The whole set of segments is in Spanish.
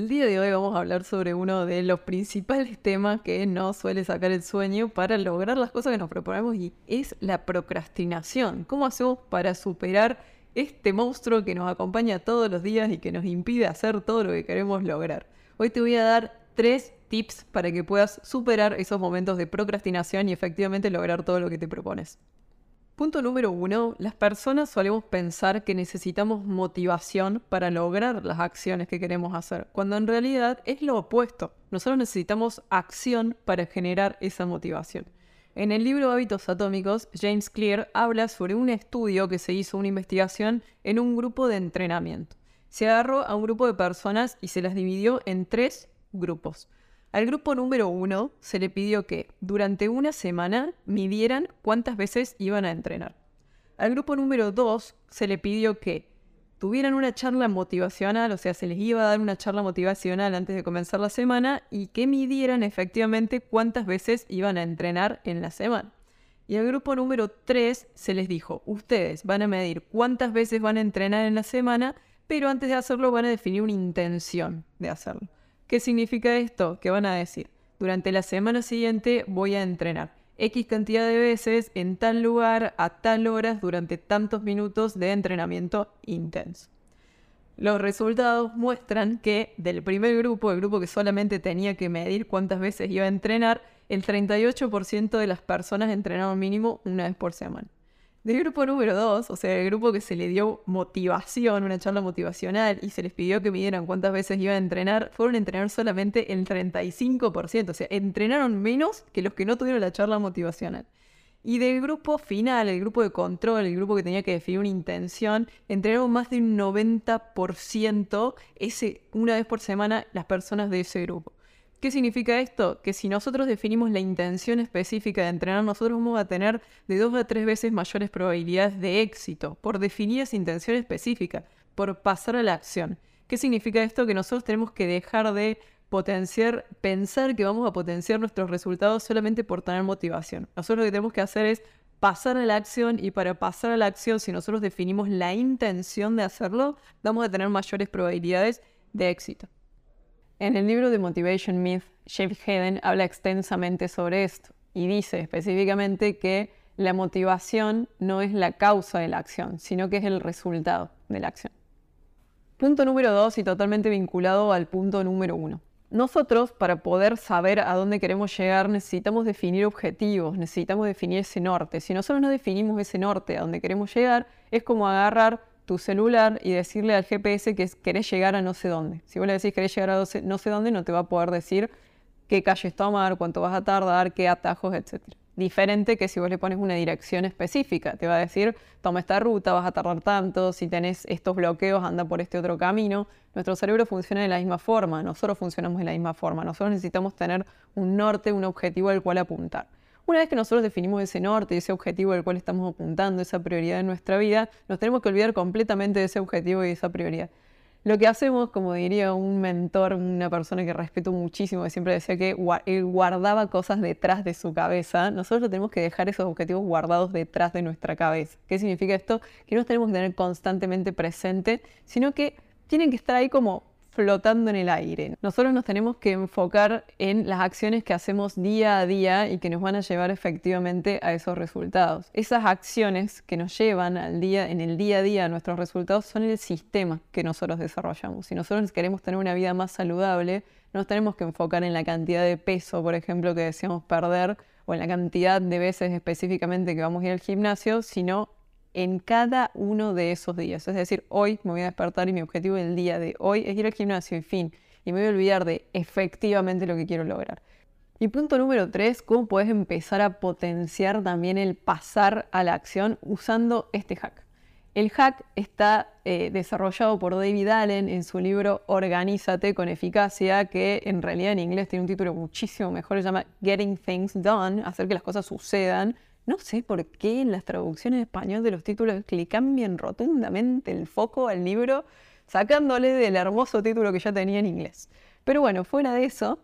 El día de hoy vamos a hablar sobre uno de los principales temas que nos suele sacar el sueño para lograr las cosas que nos proponemos y es la procrastinación. ¿Cómo hacemos para superar este monstruo que nos acompaña todos los días y que nos impide hacer todo lo que queremos lograr? Hoy te voy a dar tres tips para que puedas superar esos momentos de procrastinación y efectivamente lograr todo lo que te propones. Punto número uno, las personas solemos pensar que necesitamos motivación para lograr las acciones que queremos hacer, cuando en realidad es lo opuesto. Nosotros necesitamos acción para generar esa motivación. En el libro Hábitos Atómicos, James Clear habla sobre un estudio que se hizo, una investigación en un grupo de entrenamiento. Se agarró a un grupo de personas y se las dividió en tres grupos. Al grupo número uno se le pidió que durante una semana midieran cuántas veces iban a entrenar. Al grupo número dos se le pidió que tuvieran una charla motivacional, o sea, se les iba a dar una charla motivacional antes de comenzar la semana y que midieran efectivamente cuántas veces iban a entrenar en la semana. Y al grupo número 3 se les dijo, ustedes van a medir cuántas veces van a entrenar en la semana, pero antes de hacerlo van a definir una intención de hacerlo. ¿Qué significa esto? Que van a decir, durante la semana siguiente voy a entrenar X cantidad de veces en tal lugar a tal horas durante tantos minutos de entrenamiento intenso. Los resultados muestran que del primer grupo, el grupo que solamente tenía que medir cuántas veces iba a entrenar, el 38% de las personas entrenaron mínimo una vez por semana. Del grupo número 2, o sea, el grupo que se le dio motivación, una charla motivacional, y se les pidió que midieran cuántas veces iban a entrenar, fueron a entrenar solamente el 35%, o sea, entrenaron menos que los que no tuvieron la charla motivacional. Y del grupo final, el grupo de control, el grupo que tenía que definir una intención, entrenaron más de un 90% ese, una vez por semana las personas de ese grupo. ¿Qué significa esto? Que si nosotros definimos la intención específica de entrenar, nosotros vamos a tener de dos a tres veces mayores probabilidades de éxito por definir esa intención específica, por pasar a la acción. ¿Qué significa esto? Que nosotros tenemos que dejar de potenciar, pensar que vamos a potenciar nuestros resultados solamente por tener motivación. Nosotros lo que tenemos que hacer es pasar a la acción y para pasar a la acción, si nosotros definimos la intención de hacerlo, vamos a tener mayores probabilidades de éxito. En el libro de Motivation Myth, Jeff Hayden habla extensamente sobre esto y dice específicamente que la motivación no es la causa de la acción, sino que es el resultado de la acción. Punto número dos y totalmente vinculado al punto número uno. Nosotros, para poder saber a dónde queremos llegar, necesitamos definir objetivos, necesitamos definir ese norte. Si nosotros no definimos ese norte a dónde queremos llegar, es como agarrar tu celular y decirle al GPS que querés llegar a no sé dónde. Si vos le decís querés llegar a no sé dónde, no te va a poder decir qué calles tomar, cuánto vas a tardar, qué atajos, etc. Diferente que si vos le pones una dirección específica, te va a decir, toma esta ruta, vas a tardar tanto, si tenés estos bloqueos, anda por este otro camino. Nuestro cerebro funciona de la misma forma, nosotros funcionamos de la misma forma, nosotros necesitamos tener un norte, un objetivo al cual apuntar. Una vez que nosotros definimos ese norte, ese objetivo al cual estamos apuntando, esa prioridad en nuestra vida, nos tenemos que olvidar completamente de ese objetivo y de esa prioridad. Lo que hacemos, como diría un mentor, una persona que respeto muchísimo, que siempre decía que guardaba cosas detrás de su cabeza, nosotros tenemos que dejar esos objetivos guardados detrás de nuestra cabeza. ¿Qué significa esto? Que no los tenemos que tener constantemente presente, sino que tienen que estar ahí como flotando en el aire. Nosotros nos tenemos que enfocar en las acciones que hacemos día a día y que nos van a llevar efectivamente a esos resultados. Esas acciones que nos llevan al día, en el día a día a nuestros resultados son el sistema que nosotros desarrollamos. Si nosotros queremos tener una vida más saludable, no nos tenemos que enfocar en la cantidad de peso, por ejemplo, que deseamos perder o en la cantidad de veces específicamente que vamos a ir al gimnasio, sino en cada uno de esos días. Es decir, hoy me voy a despertar y mi objetivo del día de hoy es ir al gimnasio y fin. Y me voy a olvidar de efectivamente lo que quiero lograr. Y punto número tres, cómo puedes empezar a potenciar también el pasar a la acción usando este hack. El hack está eh, desarrollado por David Allen en su libro Organízate con eficacia, que en realidad en inglés tiene un título muchísimo mejor, se llama Getting Things Done, hacer que las cosas sucedan. No sé por qué en las traducciones en español de los títulos le cambian rotundamente el foco al libro, sacándole del hermoso título que ya tenía en inglés. Pero bueno, fuera de eso,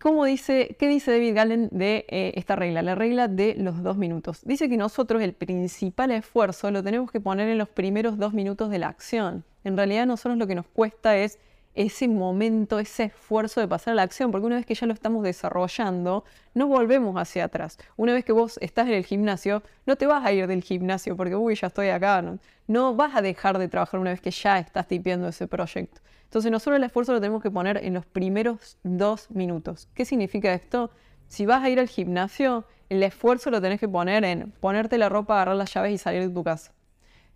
¿cómo dice, ¿qué dice David Gallen de eh, esta regla? La regla de los dos minutos. Dice que nosotros el principal esfuerzo lo tenemos que poner en los primeros dos minutos de la acción. En realidad nosotros lo que nos cuesta es ese momento, ese esfuerzo de pasar a la acción, porque una vez que ya lo estamos desarrollando, no volvemos hacia atrás. Una vez que vos estás en el gimnasio, no te vas a ir del gimnasio porque, uy, ya estoy acá. No, vas a dejar de trabajar una vez que ya estás tipiendo ese proyecto. Entonces nosotros el esfuerzo lo tenemos que poner en los primeros dos minutos. ¿Qué significa esto? Si vas a ir al gimnasio, el esfuerzo lo tenés que poner en ponerte la ropa, agarrar las llaves y salir de tu casa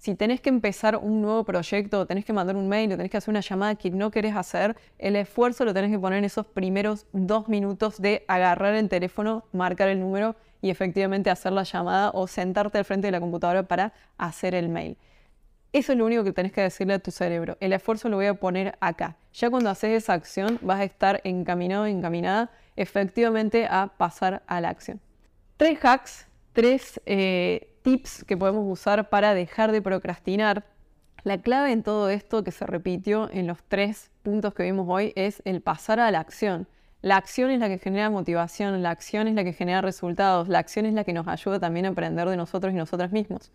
si tenés que empezar un nuevo proyecto, tenés que mandar un mail o tenés que hacer una llamada que no querés hacer, el esfuerzo lo tenés que poner en esos primeros dos minutos de agarrar el teléfono, marcar el número y efectivamente hacer la llamada o sentarte al frente de la computadora para hacer el mail. Eso es lo único que tenés que decirle a tu cerebro. El esfuerzo lo voy a poner acá. Ya cuando haces esa acción vas a estar encaminado, encaminada efectivamente a pasar a la acción. Tres hacks, tres eh, tips que podemos usar para dejar de procrastinar. La clave en todo esto que se repitió en los tres puntos que vimos hoy es el pasar a la acción. La acción es la que genera motivación, la acción es la que genera resultados, la acción es la que nos ayuda también a aprender de nosotros y nosotras mismos.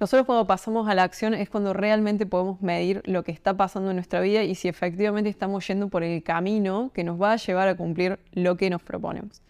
Nosotros cuando pasamos a la acción es cuando realmente podemos medir lo que está pasando en nuestra vida y si efectivamente estamos yendo por el camino que nos va a llevar a cumplir lo que nos proponemos.